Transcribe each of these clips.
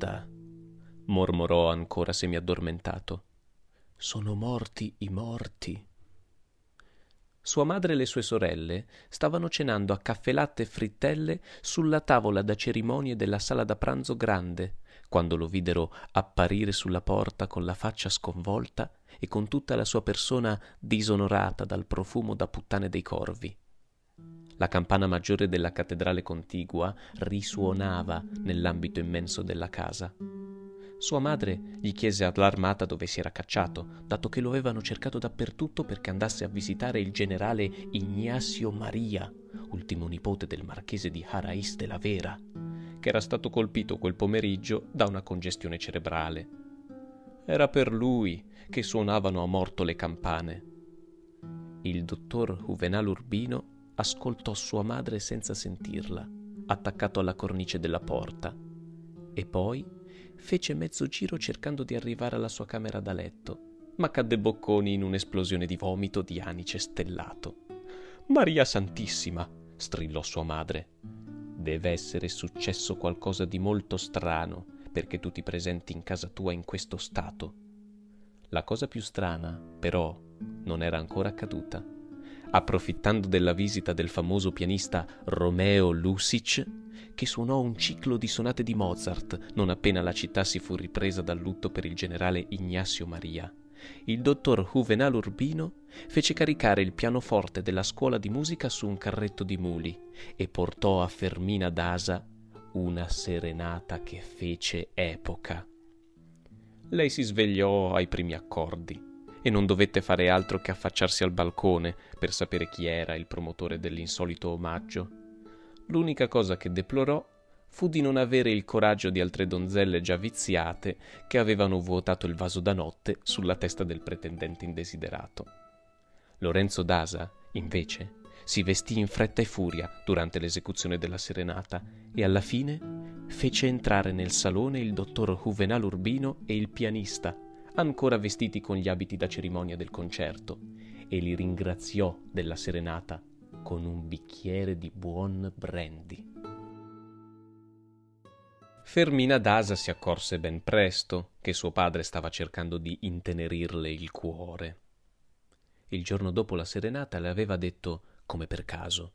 Guarda, mormorò ancora semiaddormentato. Sono morti i morti. Sua madre e le sue sorelle stavano cenando a caffè latte e frittelle sulla tavola da cerimonie della sala da pranzo grande, quando lo videro apparire sulla porta con la faccia sconvolta e con tutta la sua persona disonorata dal profumo da puttane dei corvi. La campana maggiore della cattedrale contigua risuonava nell'ambito immenso della casa. Sua madre gli chiese allarmata dove si era cacciato, dato che lo avevano cercato dappertutto perché andasse a visitare il generale Ignacio Maria, ultimo nipote del marchese di Harais de la Vera, che era stato colpito quel pomeriggio da una congestione cerebrale. Era per lui che suonavano a morto le campane. Il dottor Juvenal Urbino ascoltò sua madre senza sentirla, attaccato alla cornice della porta, e poi fece mezzo giro cercando di arrivare alla sua camera da letto, ma cadde bocconi in un'esplosione di vomito di anice stellato. Maria Santissima! strillò sua madre. Deve essere successo qualcosa di molto strano perché tu ti presenti in casa tua in questo stato. La cosa più strana, però, non era ancora accaduta. Approfittando della visita del famoso pianista Romeo Lusic, che suonò un ciclo di sonate di Mozart non appena la città si fu ripresa dal lutto per il generale Ignacio Maria. Il dottor Juvenal Urbino fece caricare il pianoforte della scuola di musica su un carretto di muli e portò a Fermina Dasa una serenata che fece epoca. Lei si svegliò ai primi accordi e non dovette fare altro che affacciarsi al balcone per sapere chi era il promotore dell'insolito omaggio. L'unica cosa che deplorò fu di non avere il coraggio di altre donzelle già viziate che avevano vuotato il vaso da notte sulla testa del pretendente indesiderato. Lorenzo Dasa, invece, si vestì in fretta e furia durante l'esecuzione della serenata e alla fine fece entrare nel salone il dottor Juvenal Urbino e il pianista, ancora vestiti con gli abiti da cerimonia del concerto, e li ringraziò della serenata con un bicchiere di buon brandy. Fermina Dasa si accorse ben presto che suo padre stava cercando di intenerirle il cuore. Il giorno dopo la serenata le aveva detto, come per caso,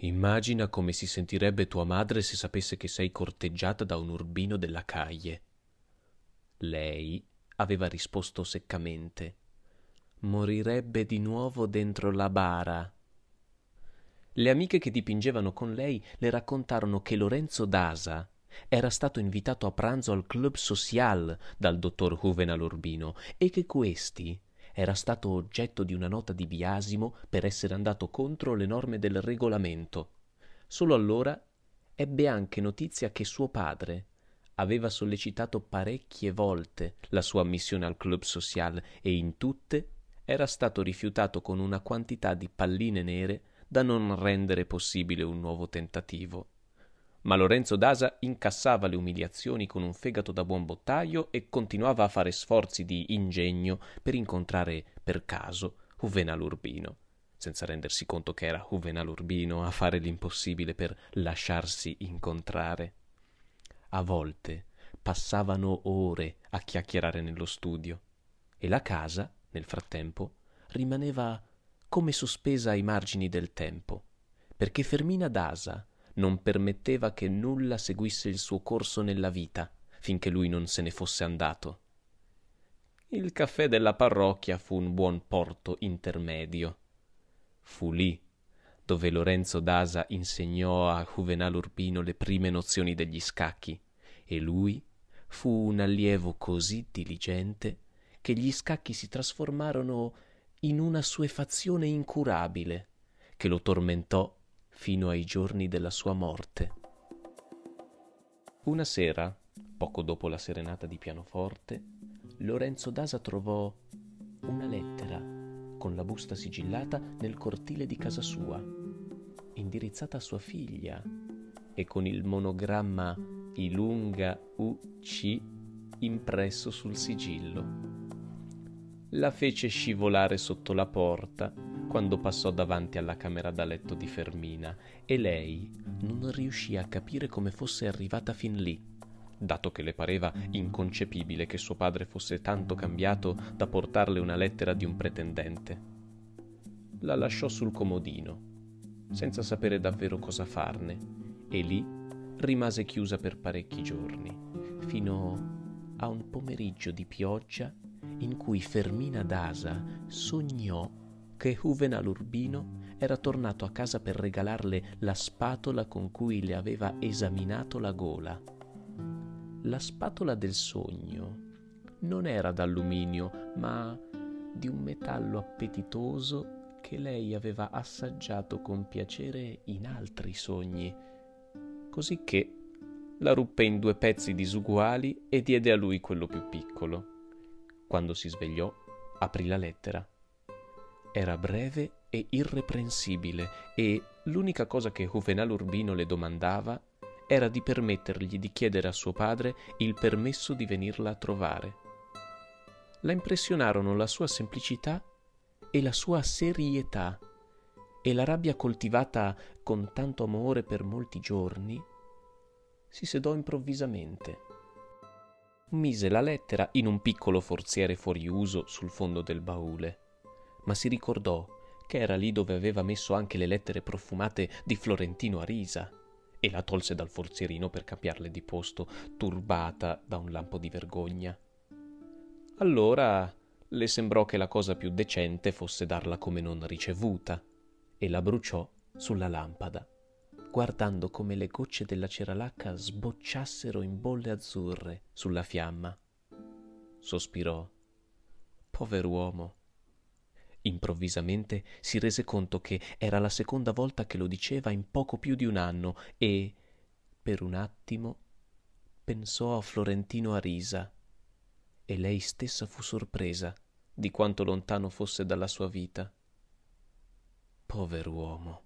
Immagina come si sentirebbe tua madre se sapesse che sei corteggiata da un urbino della caglie. Lei aveva risposto seccamente, Morirebbe di nuovo dentro la bara. Le amiche che dipingevano con lei le raccontarono che Lorenzo Dasa era stato invitato a pranzo al Club Social dal dottor Juvenal Urbino e che questi era stato oggetto di una nota di biasimo per essere andato contro le norme del regolamento. Solo allora ebbe anche notizia che suo padre aveva sollecitato parecchie volte la sua ammissione al Club Social e in tutte era stato rifiutato con una quantità di palline nere da non rendere possibile un nuovo tentativo. Ma Lorenzo Dasa incassava le umiliazioni con un fegato da buon bottaio e continuava a fare sforzi di ingegno per incontrare per caso Juvenal Urbino, senza rendersi conto che era Juvenal Urbino a fare l'impossibile per lasciarsi incontrare. A volte passavano ore a chiacchierare nello studio e la casa, nel frattempo, rimaneva come sospesa ai margini del tempo, perché Fermina Dasa non permetteva che nulla seguisse il suo corso nella vita finché lui non se ne fosse andato. Il caffè della parrocchia fu un buon porto intermedio. Fu lì dove Lorenzo Dasa insegnò a Juvenal Urbino le prime nozioni degli scacchi e lui fu un allievo così diligente che gli scacchi si trasformarono in una suefazione incurabile che lo tormentò fino ai giorni della sua morte. Una sera, poco dopo la serenata di pianoforte, Lorenzo Dasa trovò una lettera con la busta sigillata nel cortile di casa sua, indirizzata a sua figlia e con il monogramma Ilunga UC impresso sul sigillo la fece scivolare sotto la porta quando passò davanti alla camera da letto di Fermina e lei non riuscì a capire come fosse arrivata fin lì. dato che le pareva inconcepibile che suo padre fosse tanto cambiato da portarle una lettera di un pretendente. La lasciò sul comodino, senza sapere davvero cosa farne, e lì rimase chiusa per parecchi giorni, fino a un pomeriggio di pioggia in cui Fermina Dasa sognò che Juvenal Urbino era tornato a casa per regalarle la spatola con cui le aveva esaminato la gola. La spatola del sogno non era d'alluminio, ma di un metallo appetitoso che lei aveva assaggiato con piacere in altri sogni, cosicché la ruppe in due pezzi disuguali e diede a lui quello più piccolo. Quando si svegliò, aprì la lettera. Era breve e irreprensibile e l'unica cosa che Juvenal Urbino le domandava era di permettergli di chiedere a suo padre il permesso di venirla a trovare. La impressionarono la sua semplicità e la sua serietà e la rabbia coltivata con tanto amore per molti giorni si sedò improvvisamente. Mise la lettera in un piccolo forziere fuori uso sul fondo del baule, ma si ricordò che era lì dove aveva messo anche le lettere profumate di Florentino Arisa, e la tolse dal forzierino per cambiarle di posto, turbata da un lampo di vergogna. Allora le sembrò che la cosa più decente fosse darla come non ricevuta, e la bruciò sulla lampada, guardando come le gocce della ceralacca sbocciassero in bolle azzurre sulla fiamma. Sospirò. Pover'uomo Improvvisamente si rese conto che era la seconda volta che lo diceva in poco più di un anno e, per un attimo, pensò a Florentino Arisa e lei stessa fu sorpresa di quanto lontano fosse dalla sua vita. Pover'uomo.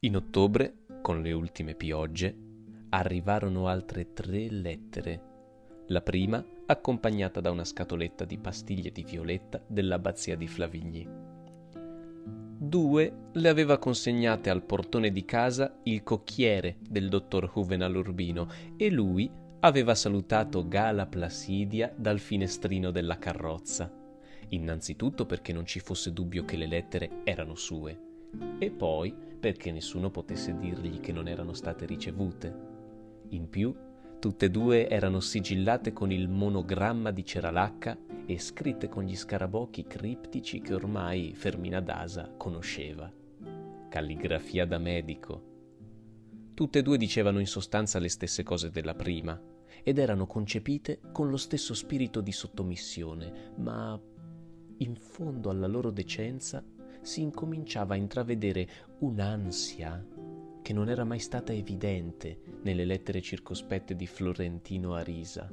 In ottobre, con le ultime piogge, arrivarono altre tre lettere. La prima accompagnata da una scatoletta di pastiglie di violetta dell'abbazia di Flavigny. Due le aveva consegnate al portone di casa il cocchiere del dottor Juvenal Urbino e lui aveva salutato Gala Placidia dal finestrino della carrozza. Innanzitutto perché non ci fosse dubbio che le lettere erano sue, e poi perché nessuno potesse dirgli che non erano state ricevute. In più, Tutte e due erano sigillate con il monogramma di Ceralacca e scritte con gli scarabocchi criptici che ormai Fermina Dasa conosceva. Calligrafia da medico. Tutte e due dicevano in sostanza le stesse cose della prima ed erano concepite con lo stesso spirito di sottomissione, ma in fondo alla loro decenza si incominciava a intravedere un'ansia che non era mai stata evidente nelle lettere circospette di Florentino Arisa.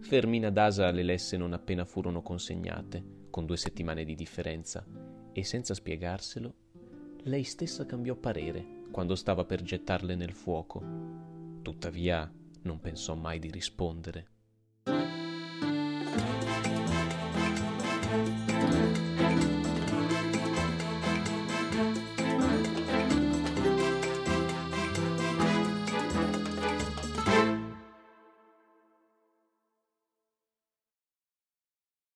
Fermina Dasa le lesse non appena furono consegnate, con due settimane di differenza, e senza spiegarselo, lei stessa cambiò parere quando stava per gettarle nel fuoco. Tuttavia non pensò mai di rispondere.